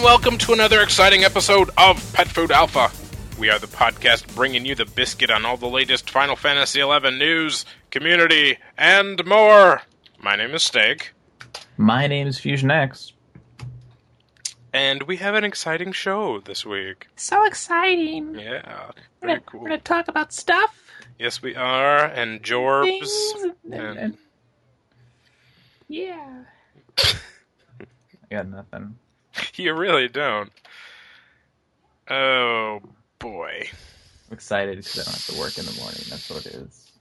and welcome to another exciting episode of Pet Food Alpha. We are the podcast bringing you the biscuit on all the latest Final Fantasy XI news, community, and more. My name is Steak, My name is Fusion X. and we have an exciting show this week. So exciting. Yeah, We're very gonna, cool. we're gonna talk about stuff, Yes, we are, and Jorbs. things, and, and- and- yeah. I got nothing. You really don't. Oh boy. I'm excited because I don't have to work in the morning. That's what it is.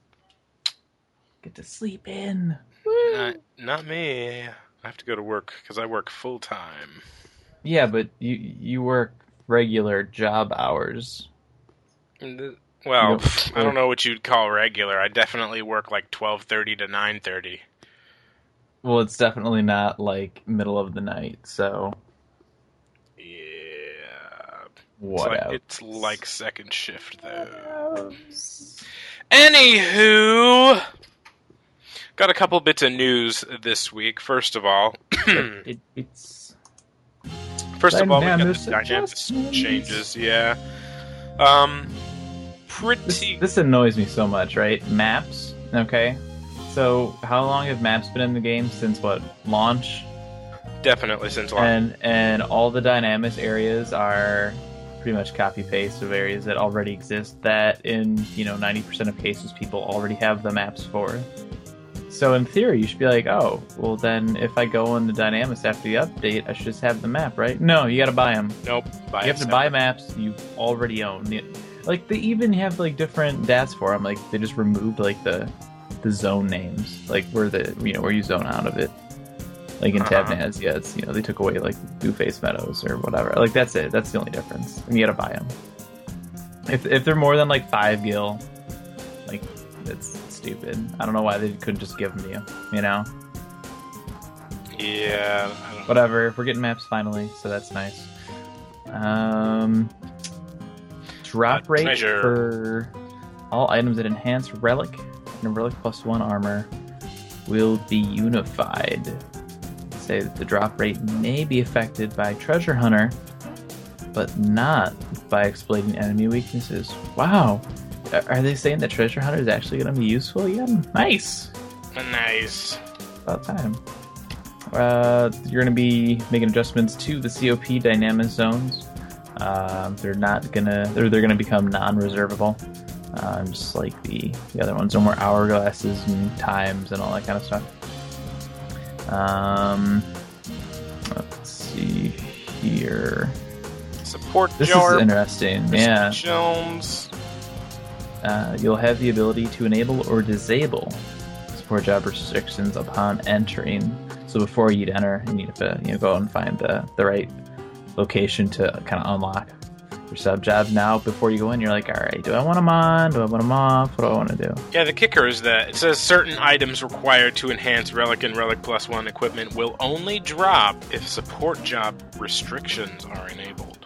Get to sleep in. Not, not me. I have to go to work because I work full time. Yeah, but you you work regular job hours. Uh, Well, You don't pff, I don't know what you'd call regular. I definitely work like twelve thirty to nine thirty. Well, it's definitely not like middle of the night. So what like, it's like second shift though. Gross. Anywho, got a couple bits of news this week. First of all, It, it's first of all, we got the dynamic adjustments. changes. Yeah, um, this, pretty. this annoys me so much, right? Maps. Okay. So how long have maps been in the game since what launch? Definitely since launch. and and all the dynamics areas are pretty much copy paste of areas that already exist that in you know 90% of cases people already have the maps for. So in theory you should be like oh well then if i go into dynamics after the update i should just have the map right? No you gotta buy them nope. Buy you have to buy maps you already own. Like they even have like different dats for them like they just removed like the the zone names like where the you know where you zone out of it like in Uh-huh. Tavnaz, yeah, it's you know they took away like Blue Face Meadows or whatever. Like that's it. That's the only difference. And you gotta buy them. If if they're more than like five gil, like it's stupid. I don't know why they couldn't just give them to you. You know, Yeah. Whatever. We're getting maps finally, so that's nice. Um, drop Uh, rate treasure. for all items that enhance relic and relic plus one armor will be unified. Say that the drop rate may be affected by treasure hunter, but not by exploiting enemy weaknesses. Wow. Are- they saying that treasure hunter is actually going to be useful again? Nice. Nice. About time. Uh, you're going to be making adjustments to the COP dynamic zones. Um, they're not gonna. They're they're gonna become non-reservable, um, just like the the other ones. No more hourglasses and times and all that kind of stuff. Um, let's see here. Support This jar. is interesting. Yeah, Jones. uh, you'll have the ability to enable or disable support job restrictions upon entering. So before you'd enter, you need to you know go and find the the right location to kind of unlock your sub jobs. Now, before you go in, you're like, all right, do I want them on? Do I want them off? What do I want to do? Yeah, the kicker is that it says certain items required to enhance Relic and Relic Plus One equipment will only drop if support job restrictions are enabled.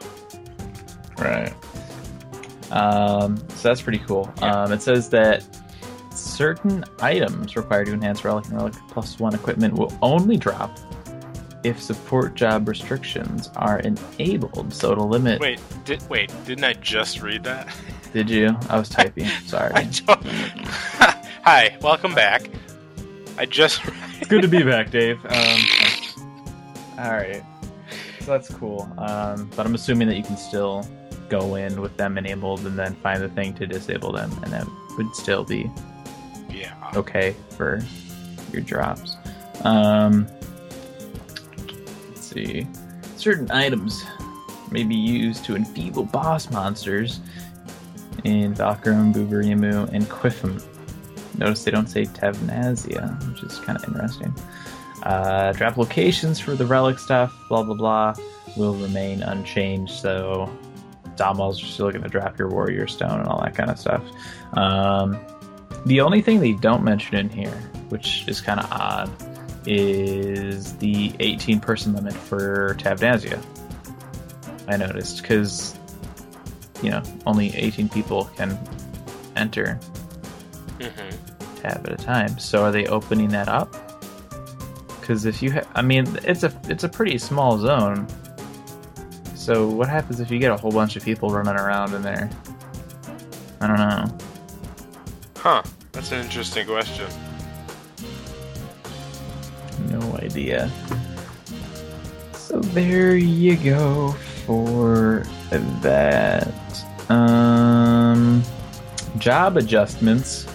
Right. Um, so that's pretty cool. Yeah. Um, it says that certain items required to enhance Relic and Relic Plus One equipment will only drop if support job restrictions are enabled. So it'll limit. Wait, did wait? Didn't I just read that? Did you? I was typing. Sorry. Hi, welcome back. I just. It's good to be back, Dave. Um, all right. So that's cool. Um, but I'm assuming that you can still go in with them enabled and then find the thing to disable them, and that would still be yeah. okay for your drops. Um, let's see. Certain items may be used to enfeeble boss monsters in Valkurm, Buburimu, and Qufim. Notice they don't say Tavnazia, which is kind of interesting. Uh, drop locations for the relic stuff, blah blah blah, will remain unchanged. So, Domals are still going to drop your warrior stone and all that kind of stuff. Um, the only thing they don't mention in here, which is kind of odd, is the 18 person limit for Tavnazia. I noticed because you know only 18 people can enter hmm tab at a time. So are they opening that up? Because if you, ha- I mean, it's a it's a pretty small zone. So what happens if you get a whole bunch of people running around in there? I don't know. Huh. That's an interesting question. No idea. So there you go for that. Um, job adjustments.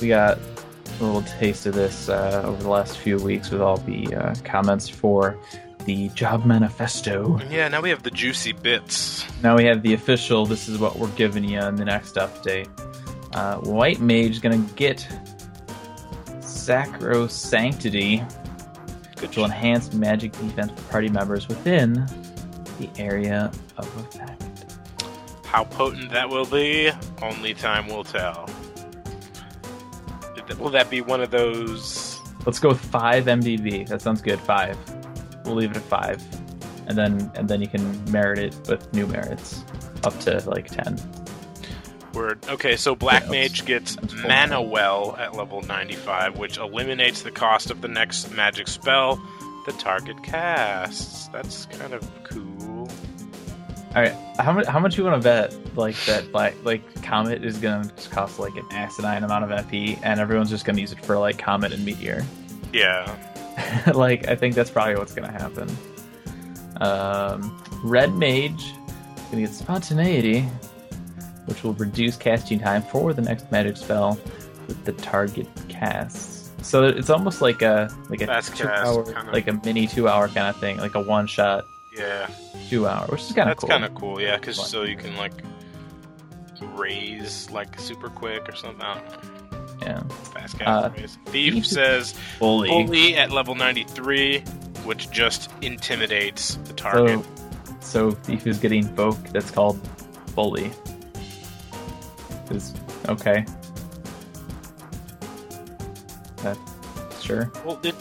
We got a little taste of this uh, over the last few weeks with all the uh, comments for the job manifesto. Yeah, now we have the juicy bits. Now we have the official. This is what we're giving you in the next update. Uh, White Mage is gonna get Sacrosanctity, Good which will enhance magic defense for party members within the area of effect. How potent that will be, only time will tell. Will that be one of those? Let's go with five MDV. That sounds good. Five. We'll leave it at five, and then and then you can merit it with new merits up to like ten. Where okay, so Black Mage gets. Manawell at level 95, which eliminates the cost of the next magic spell the target casts. That's kind of cool. All right, how much how much you want to bet like that like like Comet is gonna just cost like an asinine amount of FP, and everyone's just gonna use it for like Comet and Meteor. Yeah. like I think that's probably what's gonna happen. Um, Red Mage is gonna get Spontaneity, which will reduce casting time for the next magic spell that the target casts. So it's almost like a like a Fast two cast, hour, kinda. like a mini two hour kind of thing, like a one shot Yeah. two hour, which is kind of That's cool. kind of cool, yeah, because so you can like raise like super quick or something. I don't know. yeah. Fast Uh, cast raise. Thief says Fully. bully at level 93, which just intimidates the target. So, so Thief is getting Voke that's called Bully. Is okay. That sure. Well, it,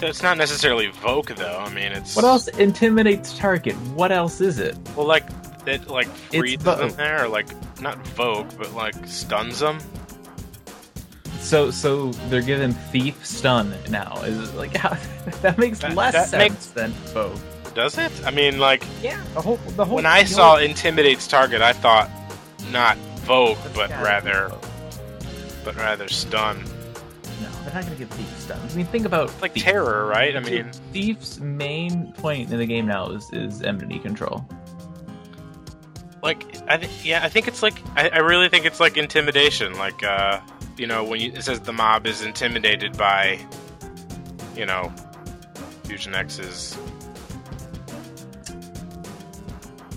that's not necessarily Voke though. I mean, it's What else intimidates target? What else is it? Well, like it like freezes them there, or like not Vogue, but like stuns them. So so they're giving Thief stun now. Is it like how that makes That- less that sense makes- than Vogue. Does it? I mean, like Yeah. The whole the whole when I saw intimidates target, I thought not That's but rather Vogue. but rather stun. No, they're not gonna give Thief stun. I mean think about Like Thief. terror, right? I mean, Thief's main point in the game now is, is enmity control. like I th- yeah, I think it's like I, I really think it's like intimidation. Like uh, you know, when you, it says the mob is intimidated by, you know, Fusion X's.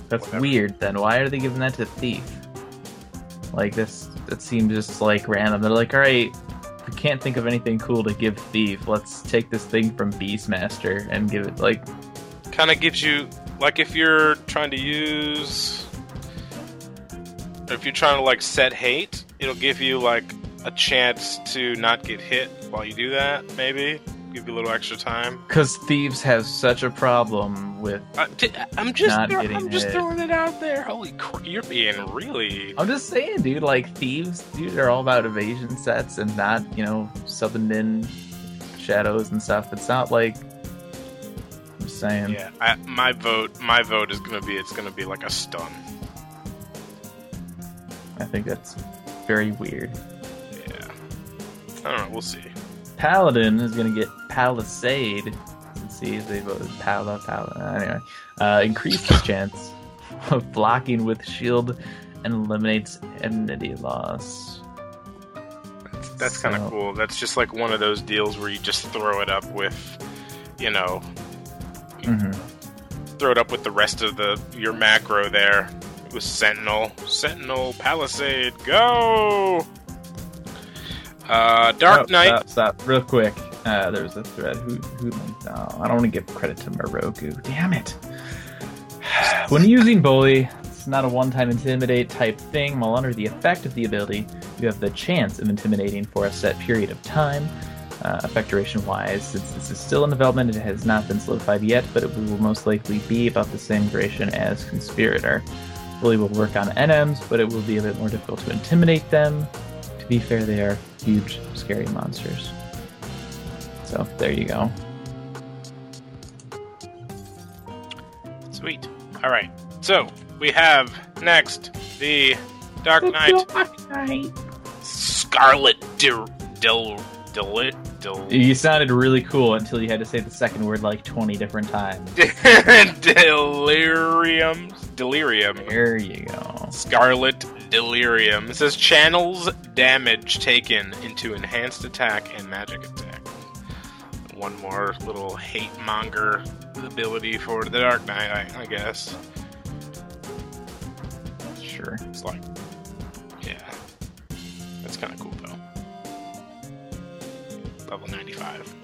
That's Whatever. weird. Then why are they giving that to Thief? Like this, it seems just like random. They're like, all right, we can't think of anything cool to give Thief. Let's take this thing from Beastmaster and give it like, kind of gives you like if you're trying to use if you're trying to like set hate it'll give you like a chance to not get hit while you do that maybe give you a little extra time because thieves have such a problem with. uh, t- i'm just Not throw- getting i'm just hit. throwing it out there holy crap you're being really I'm just saying, dude. Like thieves, dude, are all about evasion sets and not, you know, subbing in shadows and stuff. It's not like. I'm saying. yeah I, my vote my vote is gonna be it's gonna be like a stun I think that's very weird. yeah i don't know we'll see Paladin is going to get Palisade. Let's see if they voted Pala, Pala. Anyway, uh, increase increases chance of blocking with shield and eliminates enmity loss. That's kind of cool. That's just like one of those deals where you just throw it up with, you know, hmm throw it up with the rest of the your macro there. It was Sentinel, Sentinel, Palisade, go! Uh, Dark Oh, Knight. Stop, stop, real quick. Uh, there was a thread. Who? Who? Oh, I don't want to give credit to Moroku. Damn it. When using Bully, it's not a one-time intimidate type thing. While under the effect of the ability, you have the chance of intimidating for a set period of time. Uh, effect duration wise, since this is still in development, it has not been solidified yet, but it will most likely be about the same duration as Conspirator. Bully will work on NMs, but it will be a bit more difficult to intimidate them. To be fair, they are huge, scary monsters. So there you go. Sweet. All right. So we have next the Dark Knight Dark Knight. Scarlet Del Del Del Del You sounded really cool until you had to say the second word like 20 different times. Delirium Delirium There you go. Scarlet Delirium. It says channels damage taken into enhanced attack and magic attack. One more little hate monger ability for the Dark Knight, I, I guess. Sure. It's like, yeah, that's kind of cool though. Level 95.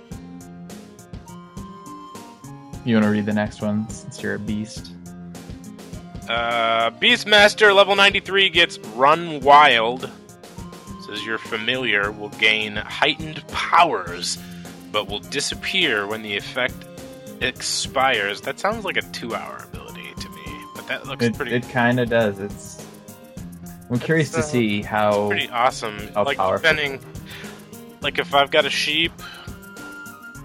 You want to read the next one since you're a beast? Uh, Beastmaster level 93 gets Run Wild. Says your familiar will gain heightened powers, but will disappear when the effect expires. That sounds like a two hour ability to me, but that looks It, pretty, it kind of does. It's. I'm curious to uh, see how. pretty awesome. like, powerful. depending. Like, if I've got a sheep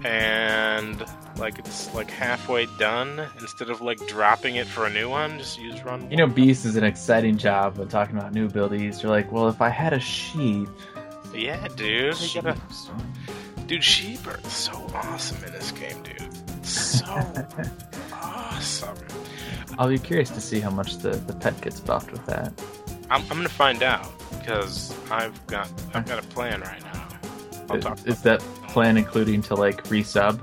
and like it's like halfway done, instead of like dropping it for a new one, just use Run You know, Beast is an exciting job when talking about new abilities. You're like, well, if I had a sheep. Yeah, dude. You gotta, dude, sheep are so awesome in this game, dude. So awesome. I'll be curious to see how much the, the pet gets buffed with that. I'm, I'm gonna find out because I've got I've got a plan right now. I'll Is- talk. is about that plan including to like resub?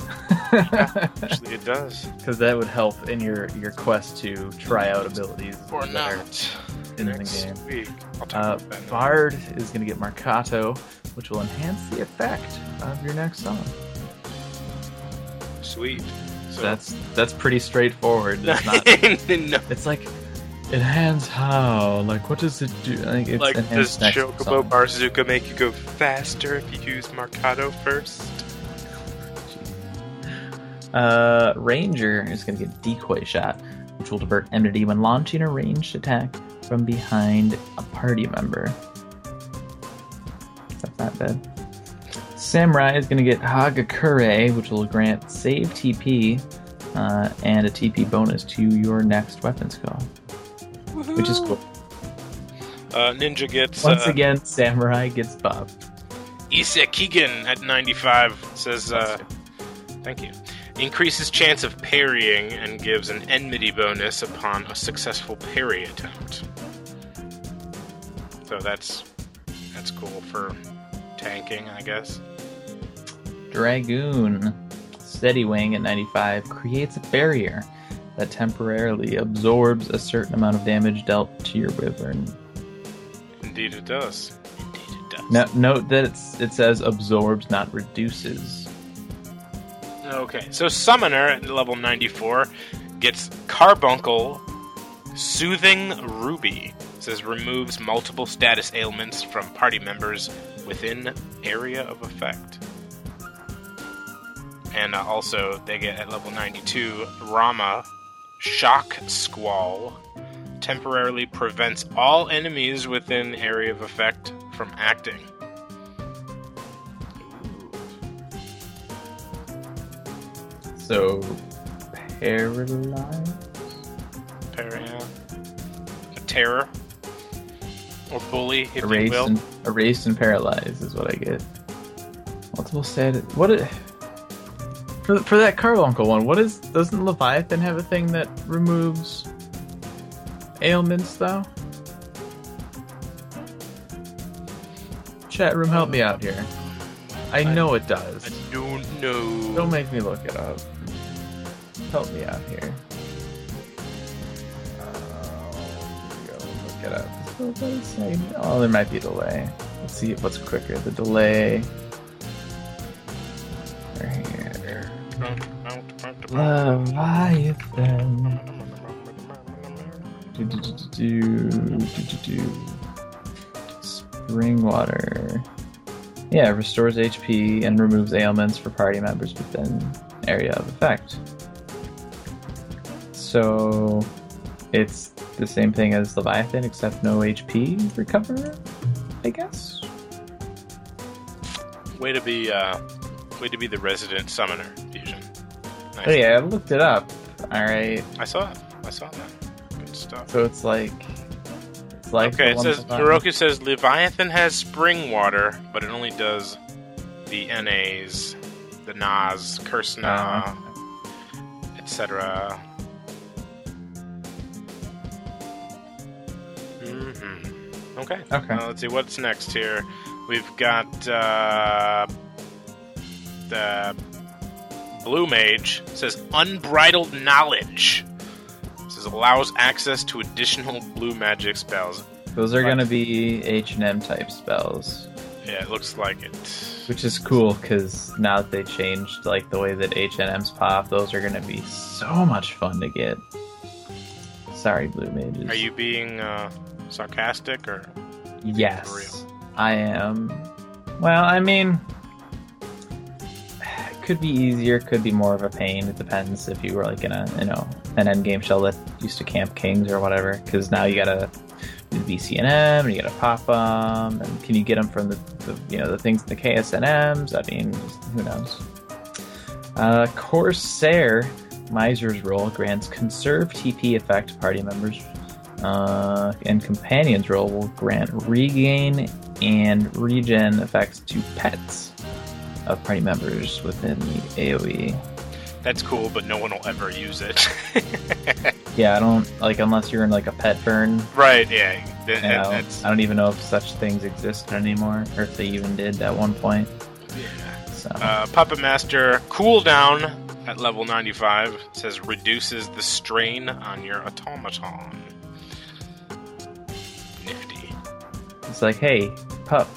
Actually, it does Because that would help in your your quest to try out abilities or not in next the game. week. Uh. Bard is going to get Marcato, which will enhance the effect of your next song. Sweet. So That's that's pretty straightforward. It's not. no. It's like enhance how? Like what does it do? Like it's Like, does Chocobo. Mazurka make you go faster if you use Marcato first? Uh, Ranger is going to get decoy shot, which will divert enmity when launching a ranged attack from behind a party member. That's not bad. Samurai is going to get Hagakure, which will grant save TP uh, and a TP bonus to your next weapon skill, which is cool. Uh, Ninja gets Once uh, again, Samurai gets buffed. Issekigan at 95 says, uh, thank you. Increases chance of parrying and gives an enmity bonus upon a successful parry attempt. So that's that's cool for tanking, I guess. Dragoon, Steady Wing at 95, creates a barrier that temporarily absorbs a certain amount of damage dealt to your wyvern. Indeed, it does. Indeed, it does. No, note that it's, it says absorbs, not reduces. Okay, so Summoner at level 94 gets Carbuncle Soothing Ruby. It says removes multiple status ailments from party members within area of effect. And uh, also, they get at level 92 Ramuh Shock Squall. Temporarily prevents all enemies within area of effect from acting. So, paralyze? Par- yeah. A terror. Or bully, if you Erased will. and, erased and paralyzed is what I get. Multiple status. What? It, for, for that Carbuncle one, what is. Doesn't Leviathan have a thing that removes ailments, though? Chat room, help me out here. I know it does. I don't know. Don't make me look it up. Help me out here. Oh, here we go. Look it up. So what is? Oh, there might be a delay. Let's see what's quicker. The delay. Right here. Leviathan. Do, do, do, do, do, do. Spring water. Yeah, restores HP and removes ailments for party members within area of effect. So it's the same thing as Leviathan, except no HP recover, I guess. Way to be, uh, way to be the resident summoner. Nice. Oh yeah, I looked it up. All right, I saw it. I saw that. Good stuff. So it's like it's like Okay, it says. Heroku says Leviathan has spring water, but it only does the NAs, the NAS, Cursna, Oh, etc. hmm Okay. Okay. Uh, let's see what's next here. We've got uh, the Blue Mage says unbridled knowledge. Says allows access to additional blue magic spells. Those are gonna be H and M type spells, Yeah, it looks like it. which is cool because now that they changed like the way that H and M's pop, those are gonna be so much fun to get. Sorry, blue mages. Are you being uh, sarcastic or? Yes, I am. Well, I mean, could be easier, could be more of a pain. It depends if you were like in a you know an end game shell that used to camp kings or whatever. Because now you gotta do BCNM and you gotta pop them. And can you get them from the, the you know the things in the KSNMs? I mean, who knows? Uh, Corsair Miser's Roll grants conserve TP effect party members uh, and Companion's Roll will grant regain and regen effects to pets of party members within the AoE. That's cool, but no one will ever use it. Yeah, I don't like unless you're in like a pet burn. right? Yeah. Th- You know, I don't even know if such things exist anymore, or if they even did at one point. yeah. So Uh, Puppet Master cooldown at level 95 says reduces the strain on your automaton. Nifty. it's like, hey, pup,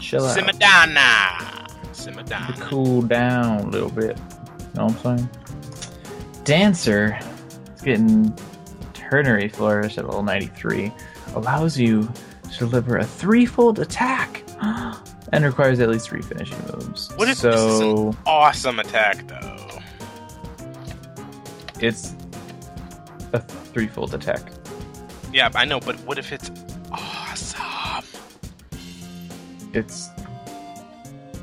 chill out, Simadana. Simadana. cool down a little bit. You know what I'm saying? Dancer, it's getting ternary flourish at level 93, allows you to deliver a threefold attack and requires at least three finishing moves. What if this is so an awesome attack, though? it's a threefold attack. Yeah, I know, but what if it's awesome? It's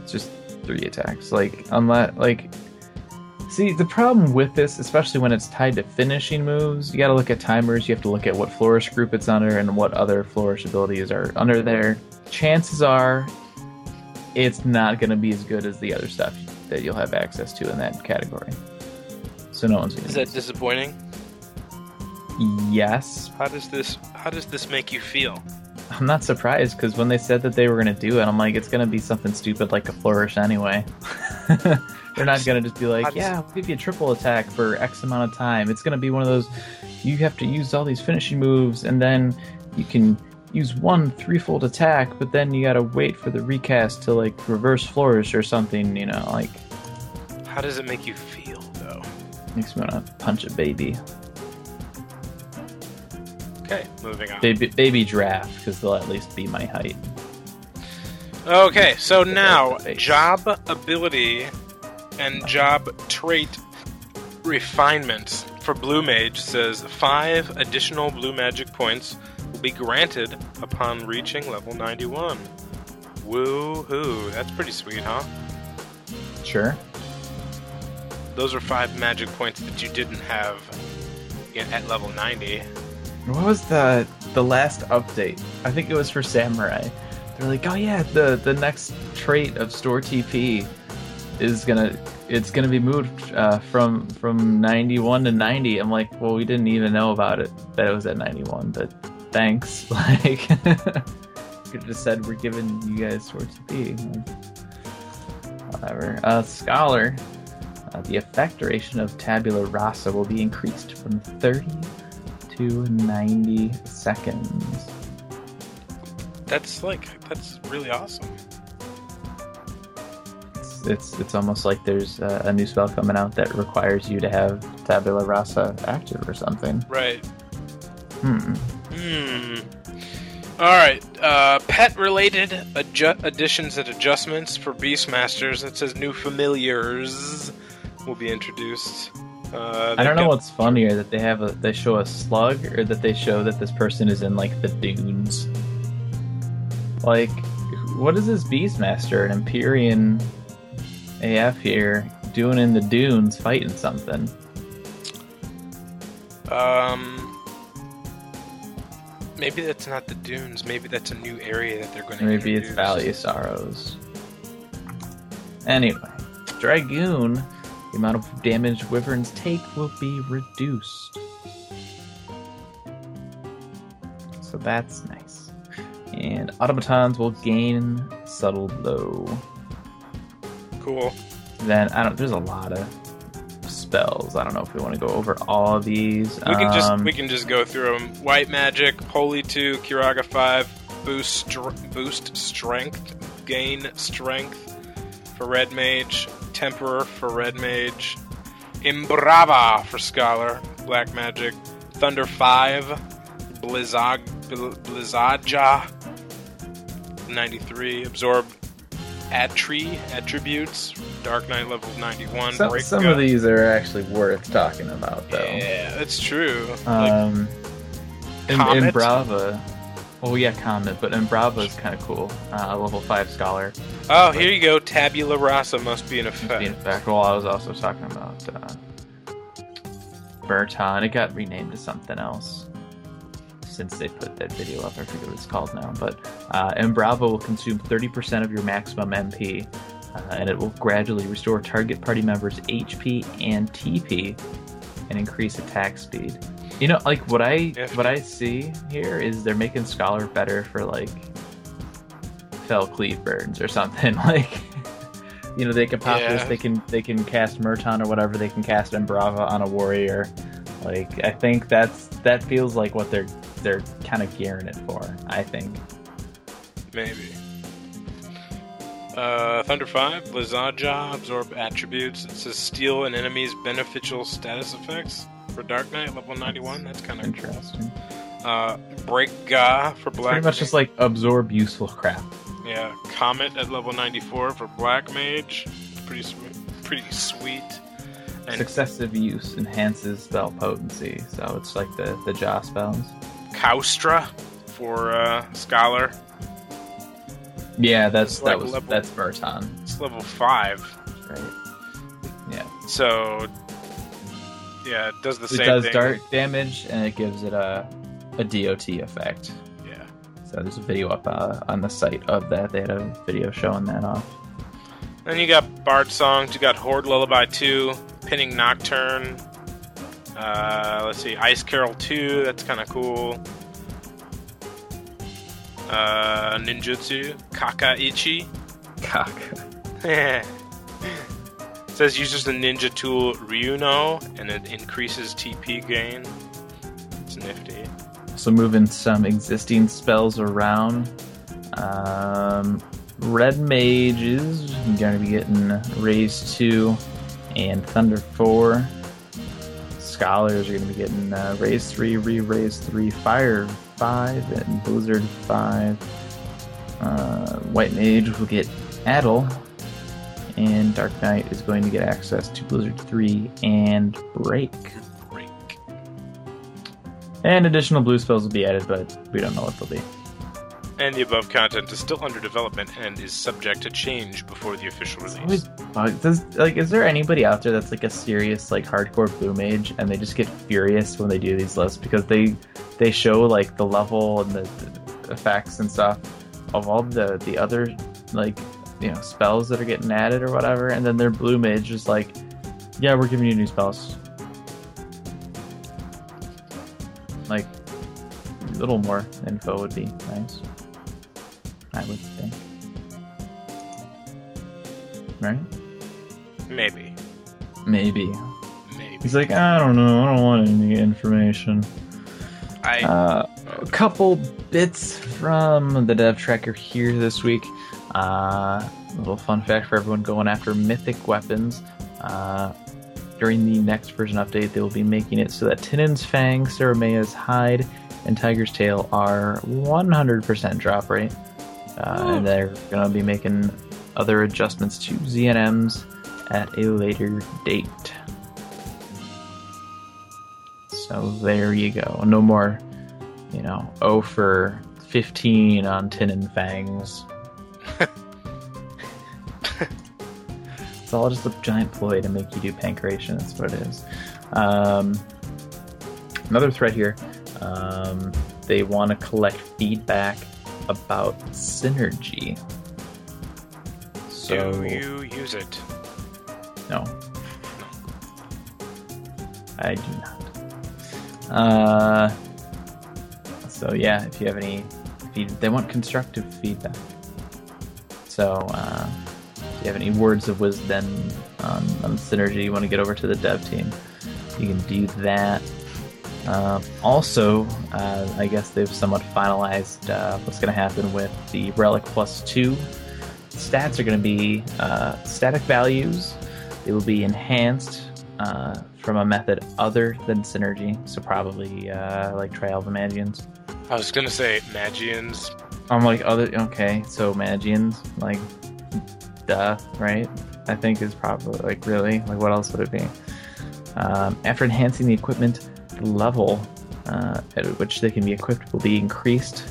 just three attacks. Like unless like See, the problem with this, especially when it's tied to finishing moves, you gotta look at timers, you have to look at what flourish group it's under and what other flourish abilities are under there. Chances are it's not gonna be as good as the other stuff that you'll have access to in that category. So no one's gonna Is that use disappointing? Yes. How does this How does this make you feel? I'm not surprised because when they said that they were gonna do it, I'm like, it's gonna be something stupid like a flourish anyway. They're not gonna just be like, yeah, we'll give you a triple attack for X amount of time. It's gonna be one of those you have to use all these finishing moves and then you can use one threefold attack, but then you gotta wait for the recast to like reverse flourish or something, you know, like How does it make you feel, though? makes me wanna punch a baby. Okay, moving on. Baby baby draft, because they'll at least be my height. Okay, so now in the face. job ability and job trait refinements for Blue Mage says five additional blue magic points will be granted upon reaching level 91. Woo hoo, that's pretty sweet, huh? Sure. Those are five magic points that you didn't have at level 90. What was the the last update? I think it was for Samurai. They're like, oh yeah, the the next trait of store TP is gonna it's gonna be moved uh, from from 91 to 90. I'm like, well, we didn't even know about it that it was at 91, but thanks. Like, could have just said we're giving you guys store TP. Whatever. Uh, Scholar. Uh, the effect duration of tabula rasa will be increased from 30 to 90 seconds. That's like, that's really awesome. It's it's, it's almost like there's uh, a new spell coming out that requires you to have tabula rasa active or something. Right. Hmm. Hmm. All right. Uh, pet-related adju- additions and adjustments for Beastmasters. It says new familiars will be introduced. Uh, I don't know got- what's funnier that they have a they show a slug or that they show that this person is in like the dunes. Like, what is this Beastmaster, an Empyrean AF here, doing in the dunes fighting something? Um, Maybe that's not the dunes. Maybe that's a new area that they're going to. Maybe it's Valley of Sorrows. Anyway, Dragoon, the amount of damage wyverns take will be reduced. So that's nice. And automatons will gain subtle blow. Cool. Then I don't. There's a lot of spells. I don't know if we want to go over all of these. We can just Um, we can just go through them. White magic, holy two, Curaga five, boost str- boost strength, gain strength for red mage, temperer for red mage, imbrava for scholar, black magic, thunder five, blizzag bl- blizzadja, ninety three, absorb attri attributes, dark knight level ninety one. some, some of these are actually worth talking about, though. Yeah, that's true. like, Um, in, Embrava, well, yeah, Comet, but Embrava is kind of cool. Uh, level five scholar. Oh, here you go. Tabula rasa must be in must effect. be in fact, well, I was also talking about uh, Burton. It got renamed to something else since they put that video up. I forget what it's called now. But uh, will consume 30% of your maximum MP, uh, and it will gradually restore target party members' HP and TP, and increase attack speed. You know, like what I Yeah. what I see here is they're making Scholar better for like fell cleave burns or something like. You know, they can pop this. They can they can cast Murton or whatever. They can cast Embrava on a warrior. Like I think that's that feels like what they're they're kind of gearing it for. I think. Maybe. Uh, Thunder 5, Blizzaja, absorb attributes. It says steal an enemy's beneficial status effects for Dark Knight, level 91. That's kind of Interesting. Uh, Break Ga for Black Pretty much just like absorb useful crap. Yeah, Comet at level 94 for Black Mage. Pretty sweet. Pretty sweet. And Successive use enhances spell potency, so it's like the the jaw spells. Kaustra for uh, Scholar. Yeah, that's It's like that was level- that's Murton, It's level 5. right? Yeah, So, yeah, it does the it same does thing. dark damage and it gives it a a DOT effect. Yeah. So there's a video up uh, on the site of that. They had a video showing that off. Then you got Bard Songs, you got Horde Lullaby 2, Pinning Nocturne, uh, let's see, Ice Carol 2, that's kind of cool. Uh, Ninjutsu, Kakaichi. Cock. says uses the ninja tool Ryuno and it increases TP gain. It's nifty. So moving some existing spells around. Um, Red Mage is going to be getting Raise 2 and Thunder 4. Scholars are going to be getting uh, Raise 3, Re Raise 3, Fire 5, and Blizzard 5. Uh, White Mage will get Addle. And Dark Knight is going to get access to Blizzard 3 and Break. Break. And additional blue spells will be added, but we don't know what they'll be. And the above content is still under development and is subject to change before the official release. Does like is there anybody out there that's like a serious like hardcore blue mage and they just get furious when they do these lists because they they show like the level and the, the effects and stuff of all the the other like you know spells that are getting added or whatever and then their blue mage is like yeah we're giving you new spells like a little more info would be nice I would think right Maybe. maybe Maybe. He's like, I don't know, I don't want any information. I Uh, a couple bits from the dev tracker here this week. Uh, a little fun fact for everyone going after mythic weapons. Uh, during the next version update, they will be making it so that Tinnin's Fang, Sarameya's Hide, and Tyger's Tail are 100% drop rate. Uh, and they're going to be making other adjustments to ZNMs at a later date. So there you go. No more, you know, 0 for 15 on Tinnin Fangs. It's all just a giant ploy to make you do Pankration. That's what it is. Um, another threat here. Um, they want to collect feedback about synergy. So Do you use it? no, I do not. Uh, so yeah, if you have any, feed, they want constructive feedback. So uh, you have any words of wisdom on, on synergy, you want to get over to the dev team, you can do that. Uh, also, uh, I guess they've somewhat finalized uh, what's going to happen with the Relic Plus 2. Stats are going to be uh, static values. They will be enhanced uh, from a method other than synergy, so probably uh, like Trial of the Magians. I was gonna say Magians. I'm like other okay, so Magians, like duh, right? I think is probably like really like what else would it be? Um, after enhancing the equipment, the level uh, at which they can be equipped will be increased,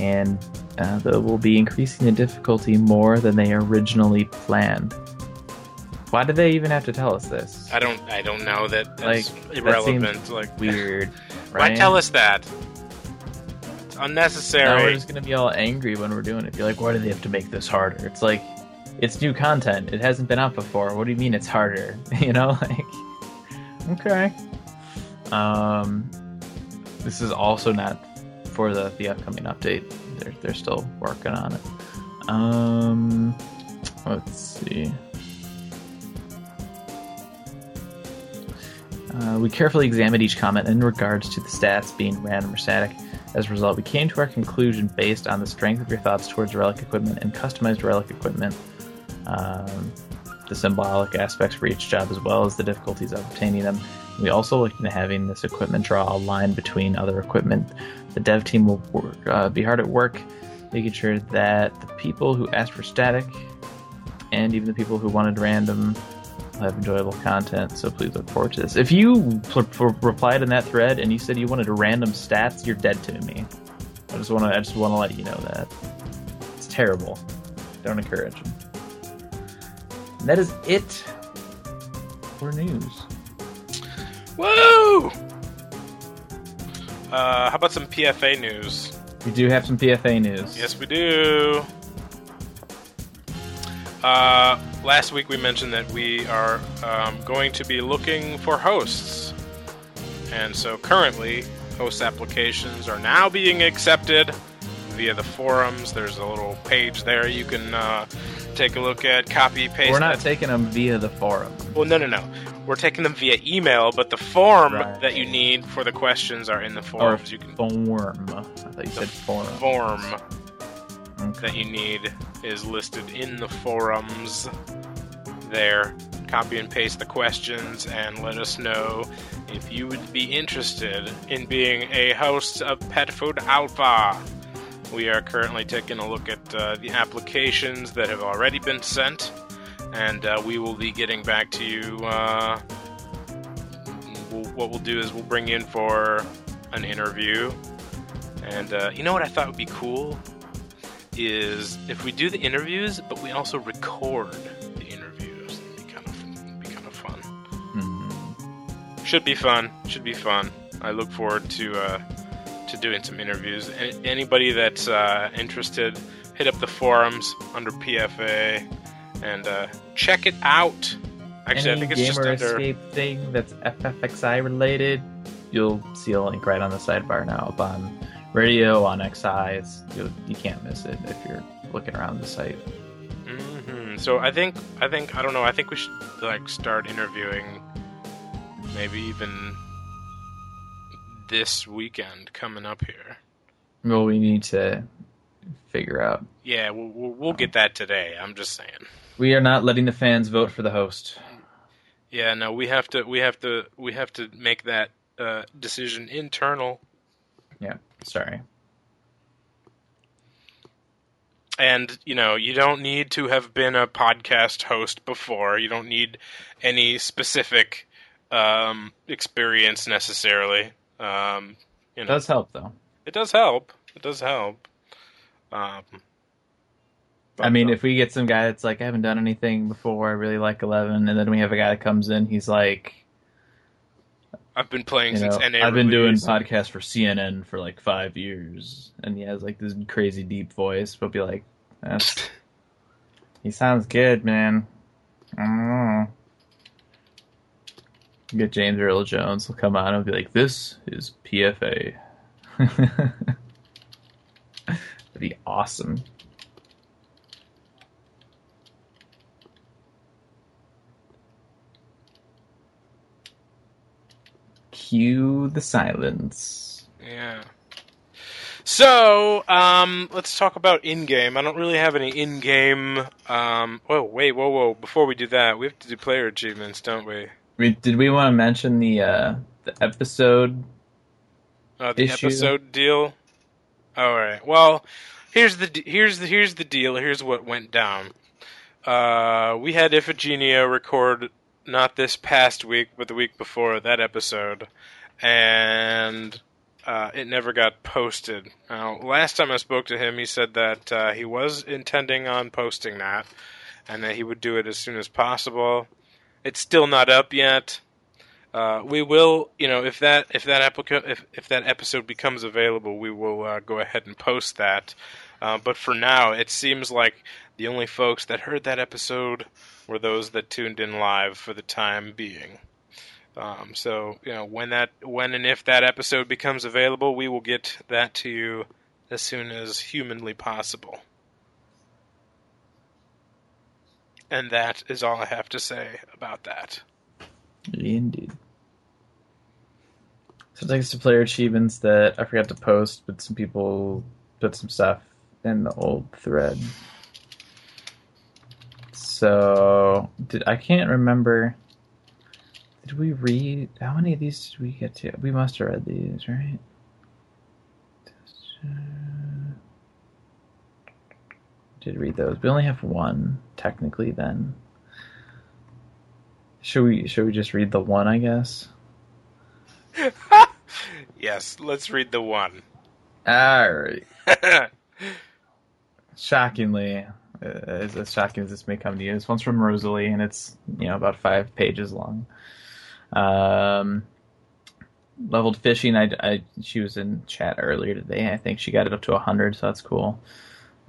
and uh, they will be increasing the difficulty more than they originally planned. Why did they even have to tell us this? I don't. I don't know that. That's Like, that irrelevant. seems like Weird. Why tell us that? It's unnecessary. Now we're just gonna be all angry when we're doing it. Be like, why do they have to make this harder? It's like, it's new content. It hasn't been out before. What do you mean it's harder? You know, like, okay. Um, this is also not for the the upcoming update. They're they're still working on it. Um, let's see. Uh, we carefully examined each comment in regards to the stats being random or static. As a result, we came to our conclusion based on the strength of your thoughts towards relic equipment and customized relic equipment, um, the symbolic aspects for each job, as well as the difficulties of obtaining them. We also looked into having this equipment draw a line between other equipment. The dev team will work, uh, be hard at work making sure that the people who asked for static and even the people who wanted random have enjoyable content. So please look forward to this. If you pl- pl- replied in that thread and you said you wanted random stats, you're dead to me. I just want to. I just want to let you know that it's terrible. Don't encourage them. And that is it for news. Woo! Uh, how about some PFA news? We do have some PFA news. Yes, we do. Uh, last week we mentioned that we are um, going to be looking for hosts. And so currently, host applications are now being accepted via the forums. There's a little page there you can uh, take a look at, copy, paste. We're not that- taking them via the forum. Well, no, no, no. We're taking them via email, but the form Right. that you need for the questions are in the Or forums. You can form. I thought you said forum. form Okay. that you need is listed in the forums there. Copy and paste the questions and let us know if you would be interested in being a host of Pet Food Alpha. We are currently taking a look at uh, the applications that have already been sent, and uh, we will be getting back to you. Uh, we'll, what we'll do is we'll bring you in for an interview. And uh, you know what I thought would be cool? is if we do the interviews, but we also record the interviews. It'd be kind of be kind of fun. Mhm. Should be fun. Should be fun. I look forward to uh, to doing some interviews. Anybody that's uh, interested, hit up the forums under PFA and uh, check it out. Actually, Any I think it's just gamer under. escape thing that's FFXI related, you'll see a link right on the sidebar now up on radio on XI. It's, you you can't miss it if you're looking around the site. hmm So I think I think I don't know. I think we should like start interviewing, maybe even this weekend coming up here. Well, we need to figure out. Yeah, we'll, we'll, we'll get that today. I'm just saying. We are not letting the fans vote for the host. Yeah, no, we have to we have to we have to make that uh, decision internal. Yeah, sorry. And you know, you don't need to have been a podcast host before. You don't need any specific um, experience necessarily. Um, you It does help though. it does help. It does help. Um, I mean, if we get some guy that's like, I haven't done anything before, I really like Eleven, and then we have a guy that comes in, he's like, I've been playing since know, NA I've been doing podcasts for CNN for like five years, and he has like this crazy deep voice. But be like, That's, he sounds good, man. I don't know. Get James Earl Jones. He'll come on and be like, "This is PFA." That'd be awesome. Cue the silence. Yeah. So, um, let's talk about in-game. I don't really have any in-game. Um, whoa, wait, whoa, whoa! Before we do that, we have to do player achievements, don't we? We, did we want to mention the uh, the episode? Uh, the Issue. episode deal. All right. Well, here's the here's the here's the deal. Here's what went down. Uh, we had Iphigenia record not this past week, but the week before that episode, and uh, it never got posted. Now, last time I spoke to him, he said that uh, he was intending on posting that, and that he would do it as soon as possible. It's still not up yet. Uh, we will, you know, if that if that applica- if if that episode becomes available, we will uh, go ahead and post that. Uh, but for now, it seems like the only folks that heard that episode were those that tuned in live for the time being. Um, so, you know, when that when and if that episode becomes available, we will get that to you as soon as humanly possible. And that is all I have to say about that. Indeed. So thanks to player achievements that I forgot to post, but some people put some stuff in the old thread. So did I can't remember. Did we read how many of these did we get to? We must have read these, right? Did read those. We only have one technically. Then should we should we just read the one? I guess. yes, let's read the one. All right. Shockingly, uh, as, as shocking as this may come to you, this one's from Rosalie, and it's you know about five pages long. Um, leveled fishing. I, I she was in chat earlier today. I think she got it up to hundred, so that's cool.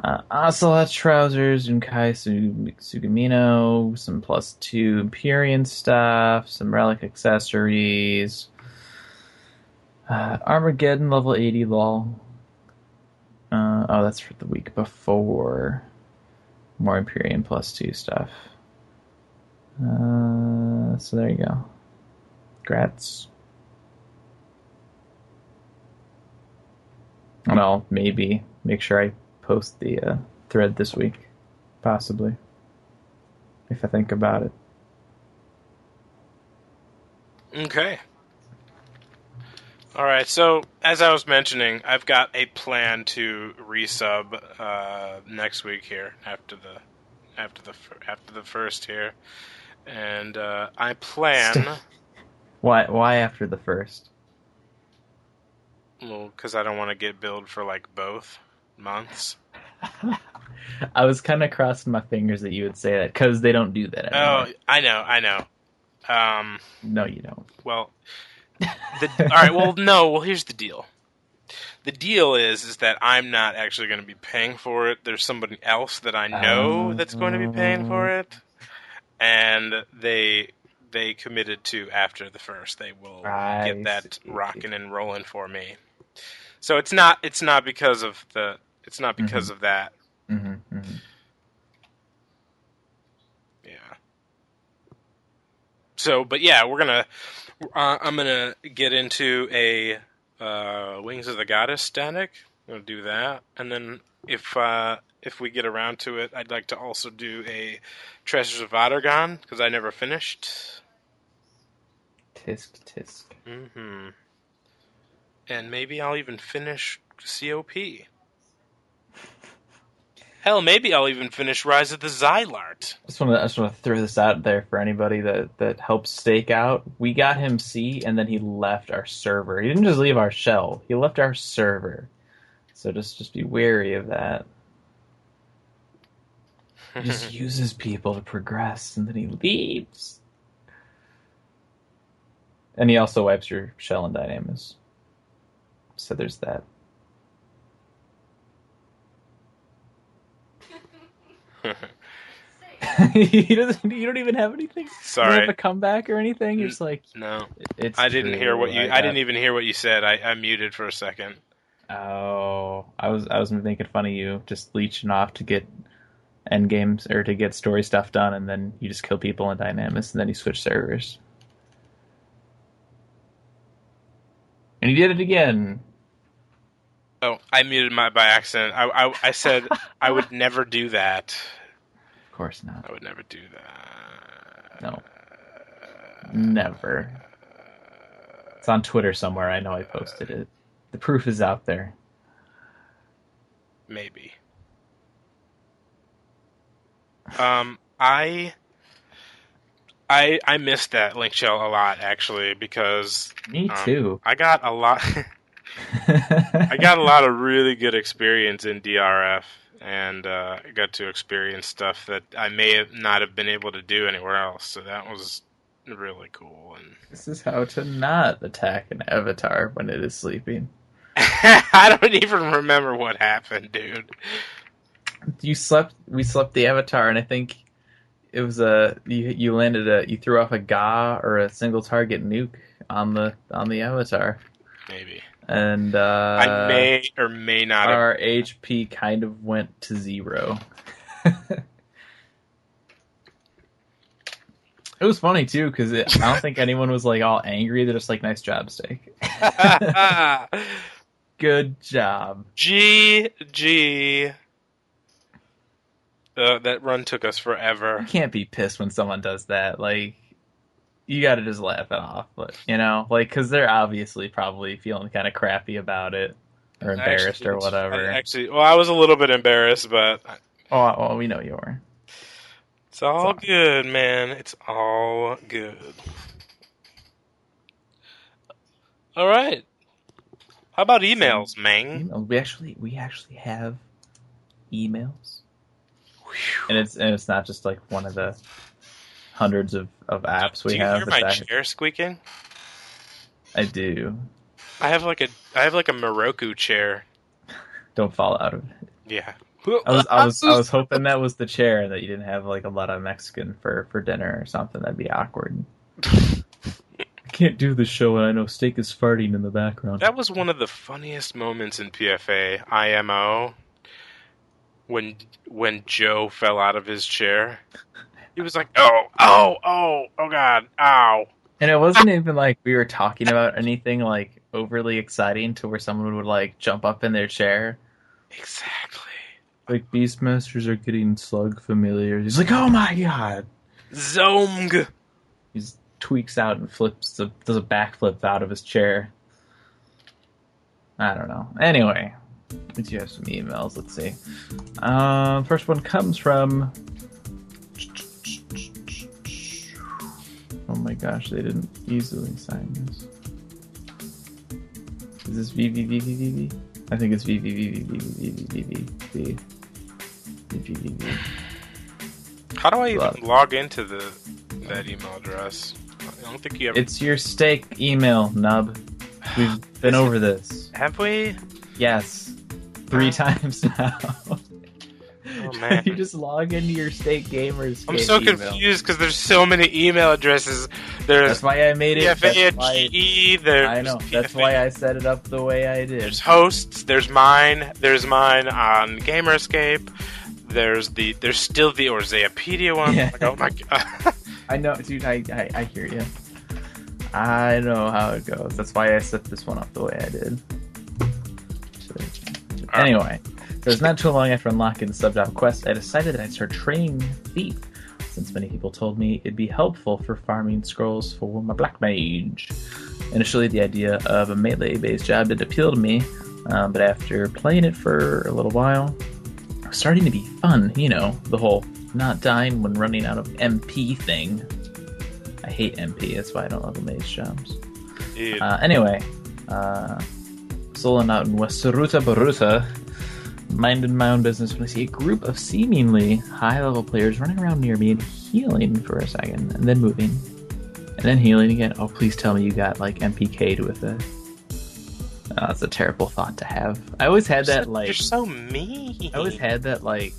Uh, Ocelot trousers, Unkai Su- Sugamino, some plus two Empyrean stuff, some relic accessories. Uh, Armageddon level 80 lol. Uh, oh, that's for the week before. More Empyrean plus two stuff. Uh, so there you go. Grats. And I'll maybe make sure I post the uh, thread this week. Possibly. If I think about it. Okay. All right. So, as I was mentioning, I've got a plan to resub uh, next week here after the after the after the first here, and uh, I plan Why? Why after the first? well because I don't want to get billed for like both months. I was kind of crossing my fingers that you would say that because they don't do that Oh, anymore. I know, I know. Um, No, you don't. Well, the, all right. Well, no. Well, here's the deal. The deal is, is that I'm not actually going to be paying for it. There's somebody else that I know that's going to be paying for it, and they they committed to after the first. They will I get that see. rocking and rolling for me. So it's not it's not because of the it's not because of that. hmm hmm Yeah. So, but yeah, we're gonna. Uh, I'm gonna get into a uh, Wings of the Goddess static. I'm gonna do that, and then if uh, if we get around to it, I'd like to also do a Treasures of Aht Urhgan because I never finished. Tisk tisk. Mm hmm And maybe I'll even finish COP. Hell, maybe I'll even finish Rise of the Zilart. I just want to just want to throw this out there for anybody that that helps stake out. We got him C, and then he left our server. He didn't just leave our shell; he left our server. So just just be wary of that. He just uses people to progress, and then he leaves. And he also wipes your shell and dynamis. So there's that. he doesn't. You don't even have anything. You Sorry. have a comeback or anything. You're just like No, it's. I didn't true, hear what you. I, got- didn't even hear what you said. I, I muted for a second. Oh, I was I was making fun of you, just leeching off to get end games or to get story stuff done, and then you just kill people in Dynamis, and then you switch servers. And he did it again. Oh, I muted my by accident. I I, I said I would never do that. Of course not. I would never do that. No. Never. It's on Twitter somewhere. I know I posted it. The proof is out there. Maybe. Um, I, I, I missed that link shell a lot actually because Me Um, too. I got a lot. I got a lot of really good experience in DRF, and uh, I got to experience stuff that I may have not have been able to do anywhere else. So that was really cool. And This is how to not attack an avatar when it is sleeping. I don't even remember what happened, dude. You slept. We slept the avatar, and I think it was a you. You landed a. You threw off a ga or a single target nuke on the on the avatar, Maybe and uh, I may or may not have. our HP kind of went to zero. it was funny too because I don't think anyone was like all angry. They're just like, "Nice job, Steak. Good job." G G. Uh, that run took us forever. You can't be pissed when someone does that. Like, you got to just laugh it off. But you know, like, because they're obviously probably feeling kind of crappy about it or embarrassed Actually, or whatever. I- Actually, well, I was a little bit embarrassed, but oh, well, we know you were. it's all It's good, man. It's all good. All right. How about emails, man? We actually, we actually have emails, and it's and it's not just like one of the hundreds of, of apps we Do you have. hear my act- chair squeaking? I do. I have like a I have like a Moroku chair. Don't fall out of it. Yeah. I was I was I was hoping that was the chair and that you didn't have like a lot of Mexican for for dinner or something. That'd be awkward. I can't do the show and I know steak is farting in the background. That was one of the funniest moments in PFA IMO when when Joe fell out of his chair. He was like, "Oh, oh, oh, oh God, ow!" And it wasn't even like we were talking about anything like overly exciting to where someone would like jump up in their chair. Exactly. Like Beastmasters are getting slug familiar. He's like, oh my god! Zomg. He tweaks out and flips, the, does a backflip out of his chair. I don't know. Anyway, we do have some emails. Let's see. Um, first one comes from. My gosh, they didn't easily sign this. Is this VVVVVV? I think it's VVVVVVVVV. VVVV. How do I even log into the that email address? I don't think you have. It's your steak email, nub. We've been over this. have we? Yes. Three Uh, times now. Oh you just log into your state gamers. I'm so email. confused because there's so many email addresses. There's That's why I made it. That's PFAHE. There's I know. That's PFA why I set it up the way I did. There's hosts. There's mine. There's mine on Gamer Escape. There's the. There's still the Eorzeapedia one. Yeah. Like, oh my god. I know, dude. I, I I hear you. I know how it goes. That's why I set this one up the way I did. Anyway, it was not too long after unlocking the subjob quest, I decided that I'd start training Thief, since many people told me it'd be helpful for farming scrolls for my Black Mage. Initially, the idea of a melee-based job did appeal to me, um, but after playing it for a little while, it was starting to be fun. You know, the whole not dying when running out of MP thing. I hate MP, that's why I don't love the mage jobs. Uh, anyway, uh, soloing out in West Sarutabaruta, minding my own business when I see a group of seemingly high level players running around near me and healing for a second, and then moving, and then healing again. Oh, please tell me you got like MPK'd with it. Oh, that's a terrible thought to have. I always had that like You're so mean. I always had that like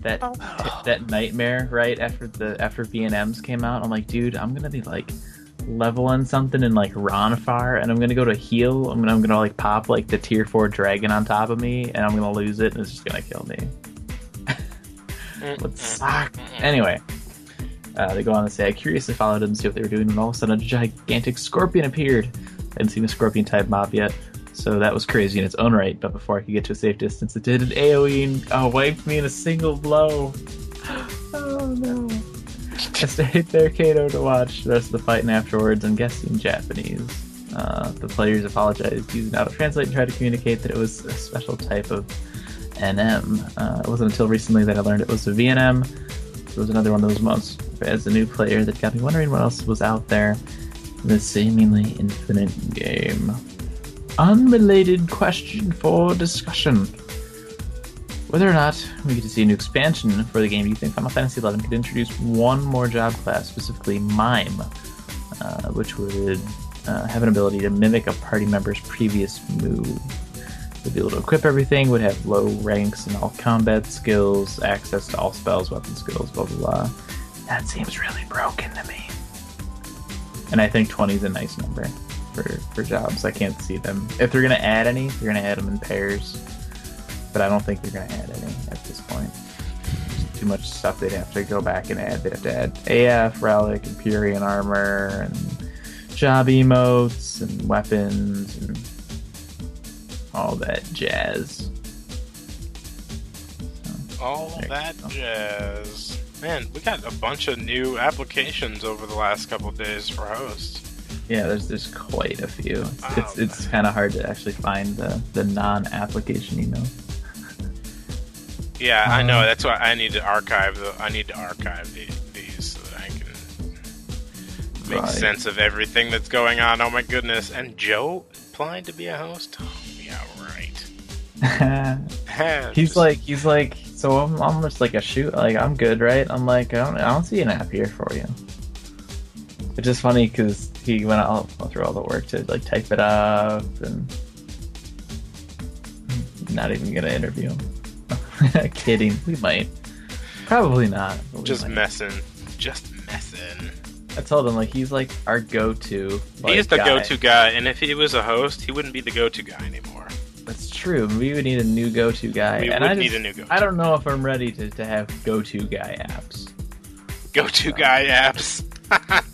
that oh. that nightmare right after the after VNMs came out. I'm like, dude, I'm gonna be like leveling something in like Ronfaure, and I'm gonna go to heal. I'm gonna, I'm gonna like pop like the tier four dragon on top of me, and I'm gonna lose it, and it's just gonna kill me. Would suck. Anyway, uh, they go on to say, I curiously followed them to see what they were doing, and all of a sudden a gigantic scorpion appeared. I hadn't seen a scorpion type mob yet, so that was crazy in its own right. But before I could get to a safe distance, it did an AoE and uh, wiped me in a single blow. Oh no. I stayed there, Kato, to watch the rest of the fight, and afterwards, I'm guessing Japanese. Uh, the players apologized using Auto Translate and tried to communicate that it was a special type of NM. Uh, it wasn't until recently that I learned it was a VNM. It was another one of those months as a new player that got me wondering what else was out there in this seemingly infinite game. Unrelated question for discussion. Whether or not we get to see a new expansion for the game, you think Final Fantasy XI could introduce one more job class, specifically Mime, uh, which would uh, have an ability to mimic a party member's previous move? Would be able to equip everything, would have low ranks in all combat skills, access to all spells, weapon skills, blah blah blah. That seems really broken to me. And I think 20 is a nice number for, for jobs. I can't see them. If they're going to add any, they're going to add them in pairs. But I don't think they're going to add any at this point. There's too much stuff they'd have to go back and add. They'd have to add AF, Relic, Empyrean Armor, and job emotes, and weapons, and all that jazz. All that jazz. Man, we got a bunch of new applications over the last couple of days for hosts. Yeah, there's there's quite a few. It's Wow. it's, it's kind of hard to actually find the, the non-application email. Yeah, I know. Um, That's why I need to archive. The, I need to archive the, these so that I can make Right. sense of everything that's going on. Oh my goodness! And Joe applied to be a host. Oh, yeah, right. he's Just- like he's like so I'm almost like a shoot like I'm good right I'm like I don't I don't see an app here for you. It's just funny because he went all, all through all the work to like type it up and not even gonna interview him. Kidding, we might. Probably not. just might. messing, just messing. I told him like he's like our go-to. Like, He's the guy. go-to guy, and if he was a host, he wouldn't be the go-to guy anymore. That's true. We would need a new go-to guy. We and would I need just- a new go-to. I don't know if I'm ready to, to have go-to guy apps. Go-to guy apps.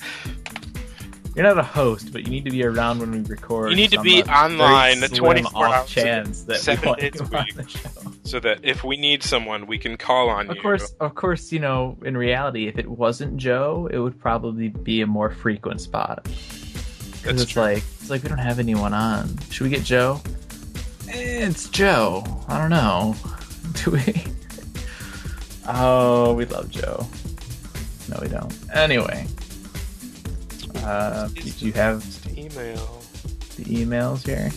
You're not a host, but you need to be around when we record. You need to be uh, online slim 24 off hours a chance that seven we days a week. the so that if we need someone, we can call on you. Of course, of course, you know, in reality, if it wasn't Joe, it would probably be a more frequent spot. Because it's true. like it's like we don't have anyone on. Should we get Joe? It's Joe. I don't know. Do we? Oh, we love Joe. No, we don't. Anyway, uh, did you have email. the emails here?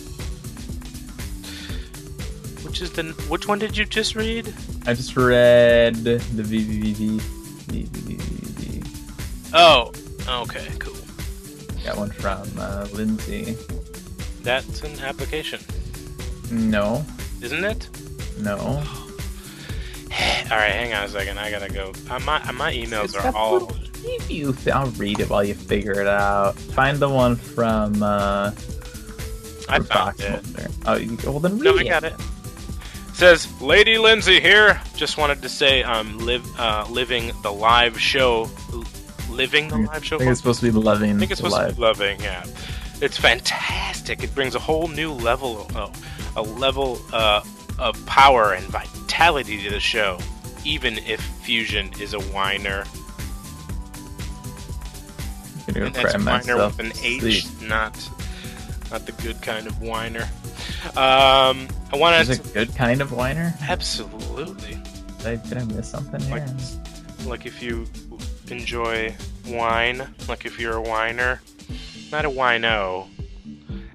Which is the which one did you just read? I just read the VVVV. VVVV. Oh, okay, cool. Got one from uh, Lindsay. That's an application, No, isn't it? no. All right, hang on a second. I gotta go. Uh, my uh, my emails It's are got all. Preview. th- I'll read it while you figure it out. Find the one from. Uh, I found it. Oh, you, well then read No, I it. got it. Says Lady Lindsay here. Just wanted to say I'm live uh, living the live show. Living the live show. I think it's supposed to be loving. I think it's supposed live. to be loving. Yeah, it's fantastic. It brings a whole new level, uh, a level uh, of power and vitality to the show, even if Fusion is a whiner. Gonna And that's myself with an H, not not the good kind of whiner. Um, I wanted Is to a good kind of whiner? absolutely Did I, did I miss something here? like like if you enjoy wine, like if you're a whiner, not a wino.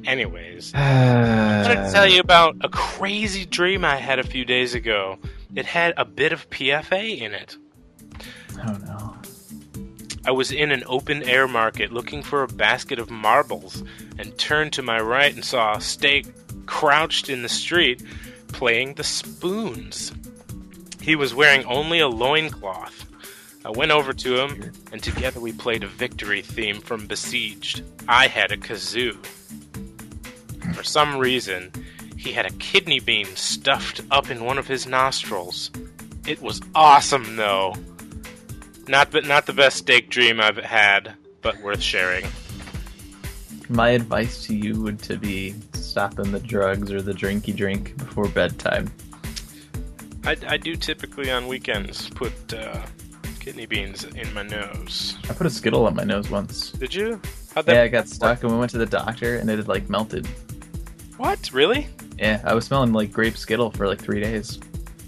Anyways, I'm gonna tell you about a crazy dream I had a few days ago. It had a bit of PFA in it. Oh no. I was in an open air market looking for a basket of marbles and turned to my right and saw a steak crouched in the street playing the spoons. He was wearing only a loincloth. I went over to him, and together we played a victory theme from Besieged. I had a kazoo. For some reason, he had a kidney bean stuffed up in one of his nostrils. It was awesome, though. Not, but not the best steak dream I've had, but worth sharing. My advice to you would to be stopping the drugs or the drinky drink before bedtime. I, I do typically on weekends put uh, kidney beans in my nose. I put a Skittle on my nose once. Did you? How'd that? Yeah, I got stuck and we went to the doctor and it had like melted. What? Really? Yeah, I was smelling like grape Skittle for like three days.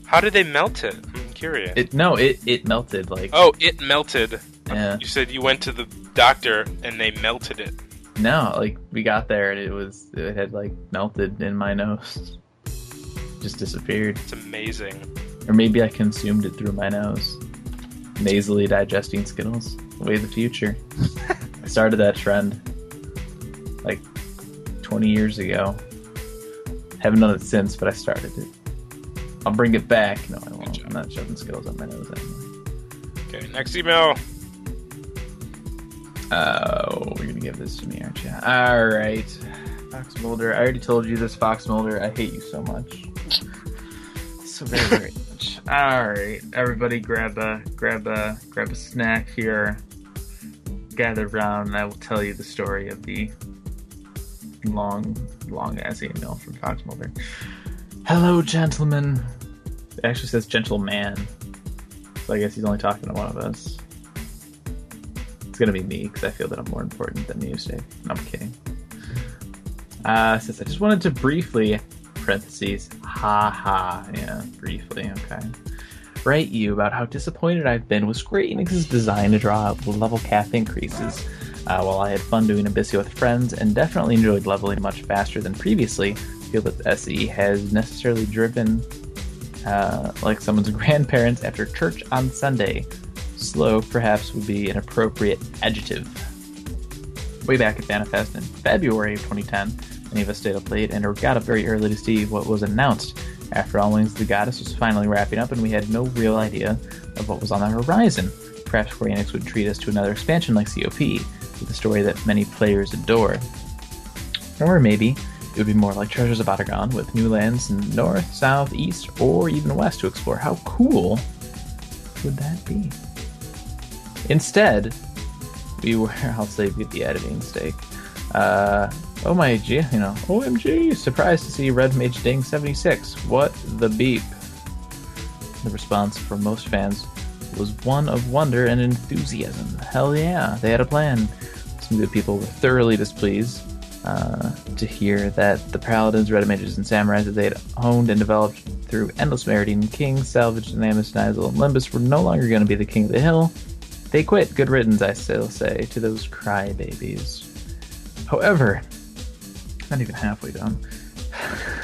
How did they melt it? Curious. It no, it it melted like oh, it melted. yeah. You said you went to the doctor and they melted it. No, like we got there and it was it had like melted in my nose. Just disappeared. It's amazing. Or maybe I consumed it through my nose. Nasally digesting Skittles. Way of the future. I started that trend like 20 years ago. Haven't done it since, but I started it. I'll bring it back. No, I won't. I'm not shoving Skittles up my nose anymore. Okay, next email. Oh, we're gonna give this to me, aren't you? All right, Fox Mulder. I already told you this, Fox Mulder. I hate you so much, so very, very much. All right, everybody, grab a grab a grab a snack here. Gather round, and I will tell you the story of the long, long ass email from Fox Mulder. Hello, gentlemen. It actually says gentleman, so I guess he's only talking to one of us. It's gonna be me because I feel that I'm more important than you. No, I'm kidding. Uh, says I just wanted to briefly, parentheses, ha ha, yeah, briefly, okay, write you about how disappointed I've been with Square Enix's design to draw level cap increases. Uh, while I had fun doing Abyssea with friends and definitely enjoyed leveling much faster than previously, feel that SE has necessarily driven uh, like someone's grandparents after church on Sunday. Slow, perhaps, would be an appropriate adjective. Way back at Fanifest in February of 2010, many of us stayed up late and got up very early to see what was announced. After all, Wings the Goddess was finally wrapping up, and we had no real idea of what was on the horizon. Perhaps Square Enix would treat us to another expansion like COP, with a story that many players adore. Or maybe it would be more like Treasures of Aht Urhgan, with new lands in north, south, east, or even west to explore. How cool would that be? Instead, we were, I'll save you the editing stake. Uh, oh my you know, OMG, surprised to see Red Mage Ding 76. What the beep? The response from most fans was one of wonder and enthusiasm. Hell yeah, they had a plan. Some good people were thoroughly displeased uh, to hear that the paladins, red mages, and samurais that they had honed and developed through endless meriting King, Salvage, Namus, Nyzul, and Limbus were no longer going to be the king of the hill. They quit. Good riddance, I still say, to those crybabies. However, not even halfway done.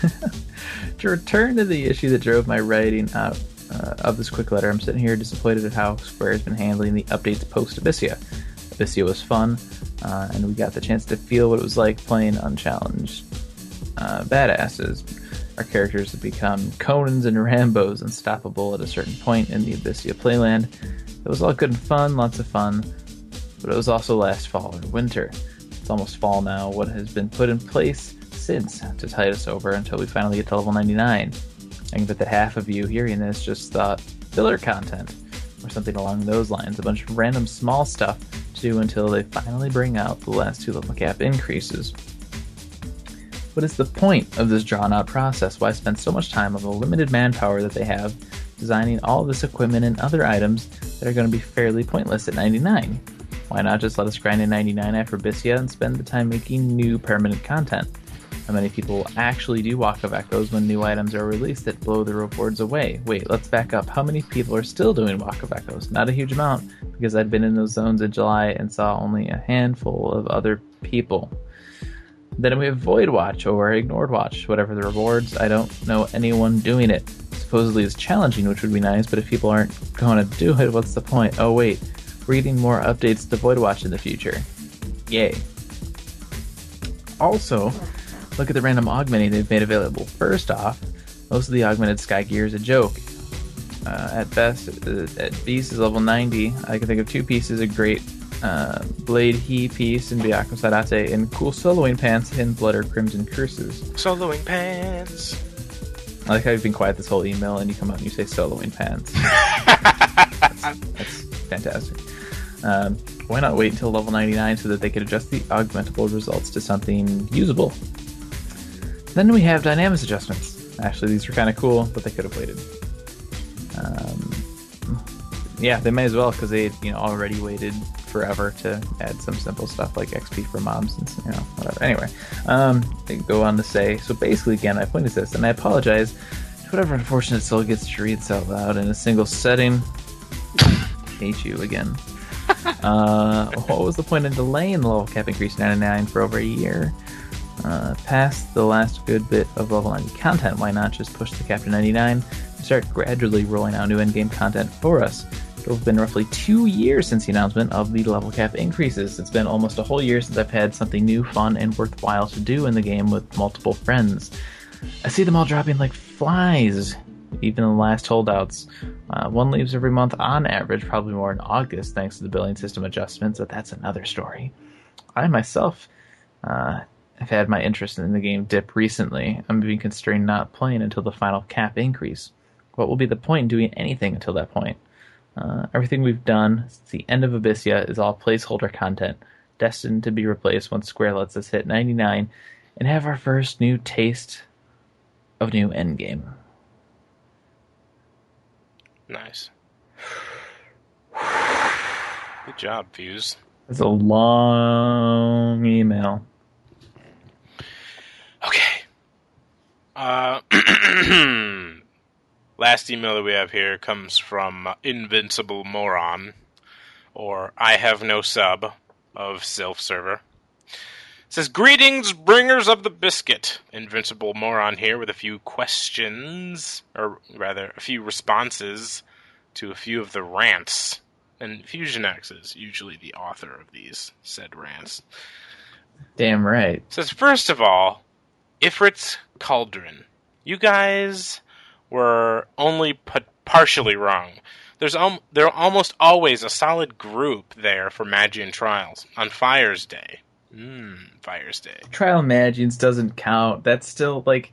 to return to the issue that drove my writing out uh, of this quick letter, I'm sitting here disappointed at how Square has been handling the updates post Abyssea. Abyssea was fun, uh, and we got the chance to feel what it was like playing unchallenged uh, badasses. Our characters have become Conans and Rambos, unstoppable at a certain point in the Abyssea playland. It was all good and fun, lots of fun, but it was also last fall or winter. It's almost fall now. What has been put in place since to tide us over until we finally get to level 99? I can bet that half of you hearing this just thought filler content or something along those lines, a bunch of random small stuff do until they finally bring out the last two level cap increases. What is the point of this drawn out process? Why spend so much time on the limited manpower that they have designing all this equipment and other items that are going to be fairly pointless at 99? Why not just let us grind at 99 after Abyssea and spend the time making new permanent content? How many people actually do Walk of Echoes when new items are released that blow the rewards away? Wait, let's back up. How many people are still doing Walk of Echoes? Not a huge amount, because I'd been in those zones in July and saw only a handful of other people. Then we have Void Watch or Ignored Watch, whatever the rewards. I don't know anyone doing it. Supposedly it's challenging, which would be nice, but if people aren't going to do it, what's the point? Oh, wait. We're getting more updates to Void Watch in the future. Yay. Also, look at the random augmenting they've made available. First off, most of the augmented sky gear is a joke. Uh, at best, uh, at Beast is level 90. I can think of two pieces a great uh, Blade He piece in Byakko's Haidate and cool soloing pants in Blood or Crimson Cuisses. Soloing pants. I like how you've been quiet this whole email and you come out and you say soloing pants. that's, that's fantastic. Um, why not wait until level 99 so that they could adjust the augmentable results to something usable? Then we have Dynamis adjustments. Actually, these were kind of cool, but they could have waited. Um, yeah, they may as well because they you know already waited forever to add some simple stuff like XP for mobs and you know whatever. Anyway, um, they go on to say so. Basically, again, my point is this, and I apologize to whatever unfortunate soul gets to read this out loud in a single setting. Hate you again. uh, what was the point in delaying the level cap increase 99 for over a year? Uh, past the last good bit of level 90 content, why not just push to 99 and start gradually rolling out new in-game content for us? It'll have been roughly two years since the announcement of the level cap increases. It's been almost a whole year since I've had something new, fun, and worthwhile to do in the game with multiple friends. I see them all dropping like flies, even the last holdouts. Uh, one leaves every month on average, probably more in August thanks to the billing system adjustments, but that's another story. I myself uh, have had my interest in the game dip recently. I'm being constrained not playing until the final cap increase. What will be the point in doing anything until that point? Uh, everything we've done since the end of Abyssea is all placeholder content, destined to be replaced once Square lets us hit 99 and have our first new taste of new endgame. Nice. Good job, Fuse. It's a long email. Okay. Uh, last email that we have here comes from Invincible Moron, or I Have No Sub of Self Server. It says, Greetings, bringers of the biscuit. Invincible Moron here with a few questions, or rather, a few responses to a few of the rants. And Fusion X is usually the author of these said rants. Damn right. says first of all, Ifrit's Cauldron. You guys were only p- partially wrong. There's um, there almost always a solid group there for Magian trials on Fire's Day. Mmm, Fire's Day. Trial Magians doesn't count. That's still like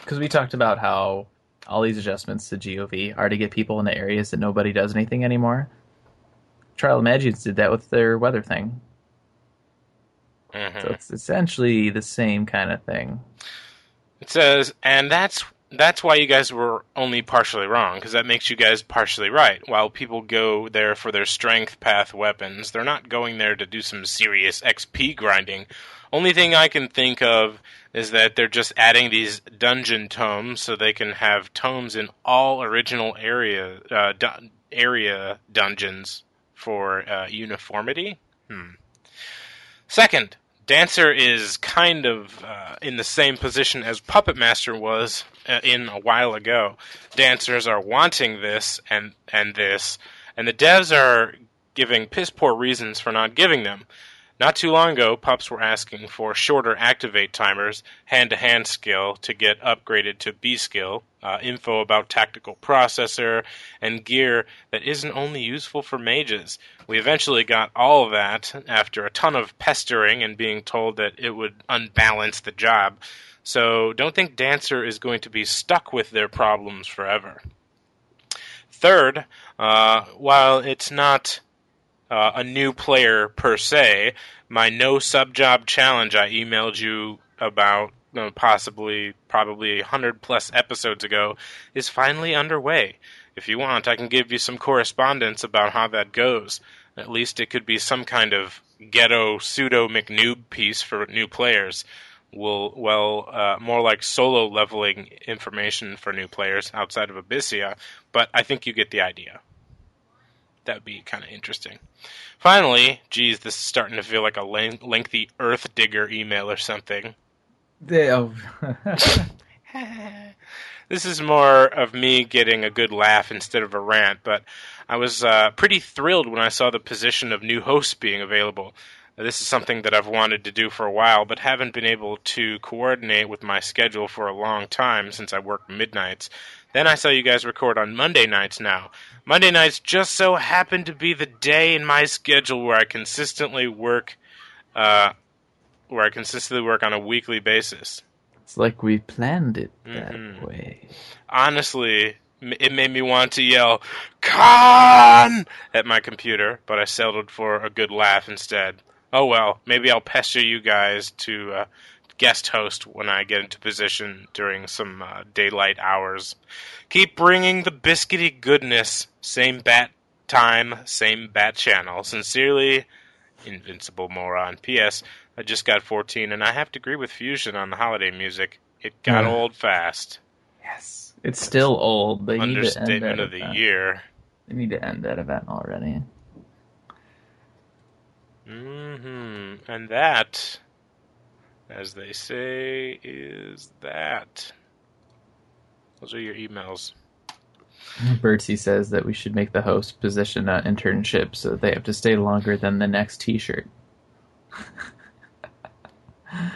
because we talked about how all these adjustments to GOV are to get people into areas that nobody does anything anymore. Trial Magians did that with their weather thing. Mhm. So it's essentially the same kind of thing. It says, and that's that's why you guys were only partially wrong, because that makes you guys partially right. While people go there for their strength path weapons, they're not going there to do some serious XP grinding. Only thing I can think of is that they're just adding these dungeon tomes so they can have tomes in all original area uh, du- area dungeons for uh, uniformity. Hmm. Second, Dancer is kind of uh, in the same position as Puppet Master was uh, in a while ago. Dancers are wanting this and and this, and the devs are giving piss poor reasons for not giving them. Not too long ago, pups were asking for shorter activate timers, hand to hand skill to get upgraded to B skill, uh, info about tactical processor, and gear that isn't only useful for mages. We eventually got all of that after a ton of pestering and being told that it would unbalance the job. So don't think Dancer is going to be stuck with their problems forever. Third, uh, while it's not uh, a new player per se. My no sub job challenge I emailed you about uh, possibly probably 100 plus episodes ago is finally underway. If you want, I can give you some correspondence about how that goes. At least it could be some kind of ghetto pseudo McNoob piece for new players. Will well, uh, more like solo leveling information for new players outside of Abyssea, but I think you get the idea that would be kind of interesting. Finally, geez, this is starting to feel like a len- lengthy Earth Digger email or something. Oh. this is more of me getting a good laugh instead of a rant, but I was uh, pretty thrilled when I saw the position of new host being available. This is something that I've wanted to do for a while, but haven't been able to coordinate with my schedule for a long time since I work midnights. Then I saw you guys record on Monday nights now. Monday nights just so happen to be the day in my schedule where I consistently work, uh, where I consistently work on a weekly basis. It's like we planned it that Mhm. way. Honestly, it made me want to yell "Con!" at my computer, but I settled for a good laugh instead. Oh well, maybe I'll pester you guys to uh, guest host when I get into position during some uh, daylight hours. Keep bringing the biscuity goodness. Same bat time, same bat channel. Sincerely, Invincible Moron. P.S. I just got 14, and I have to agree with Fusion on the holiday music. It got Yeah. old fast. Yes. It's still old. They need to end that Understatement of the event. year. They need to end that event already. Mm-hmm. And that, as they say, is that. Those are your emails. Bertie says that we should make the host position an internship so that they have to stay longer than the next T-shirt. oh,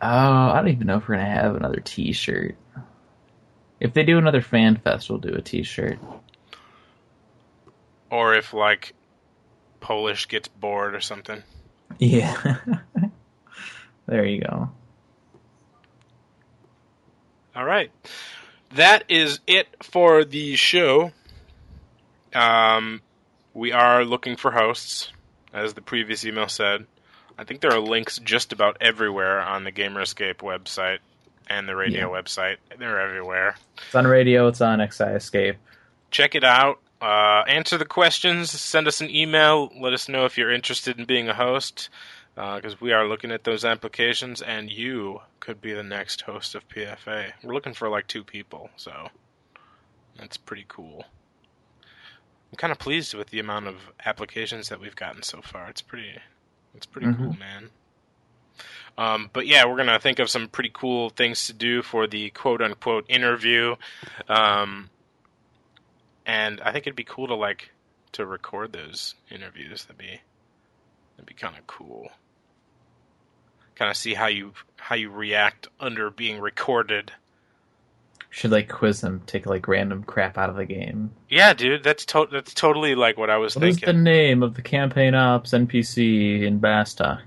I don't even know if we're gonna have another T-shirt. If they do another fan fest, we'll do a T-shirt. Or if, like, Polish gets bored or something. Yeah. there you go. All right. That is it for the show. Um, we are looking for hosts, as the previous email said. I think there are links just about everywhere on the Gamer Escape website and the radio website. They're everywhere. It's on radio. It's on XI Escape. Check it out. Uh, answer the questions. Send us an email. Let us know if you're interested in being a host, because we are looking at those applications, and you could be the next host of PFA. We're looking for like two people, so that's pretty cool. I'm kind of pleased with the amount of applications that we've gotten so far. It's pretty, it's pretty Mhm. cool, man. Um, but yeah, we're gonna think of some pretty cool things to do for the quote unquote interview. Um, and I think it'd be cool to like to record those interviews. That'd be that'd be kind of cool. Kind of see how you how you react under being recorded. Should like quiz them, take like random crap out of the game. Yeah, dude, that's to- that's totally like what I was What thinking. What is the name of the campaign ops NPC in Bastok?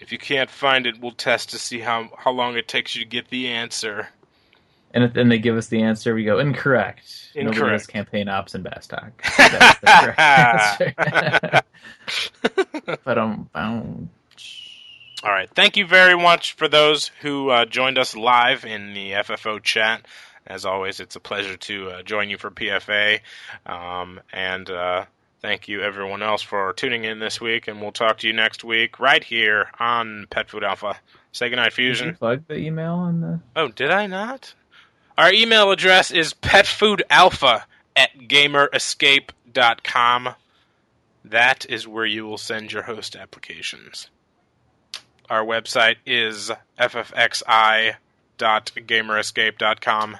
If you can't find it, we'll test to see how how long it takes you to get the answer. And if then they give us the answer, we go incorrect. Nobody has Incorrect. campaign ops in Bastok. That's the correct answer. but um, All right. Thank you very much for those who uh, joined us live in the FFO chat. As always, it's a pleasure to uh, join you for PFA. Um, and uh, thank you, everyone else, for tuning in this week. And we'll talk to you next week right here on Pet Food Alpha. Say goodnight, did you Fusion. plug the email on the? Oh, did I not? Our email address is petfoodalpha at gamerescape.com. That is where you will send your host applications. Our website is ffxi.gamerescape.com.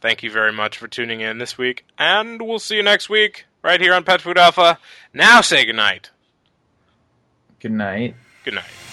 Thank you very much for tuning in this week, and we'll see you next week right here on Pet Food Alpha. Now say goodnight. Good night. Good night.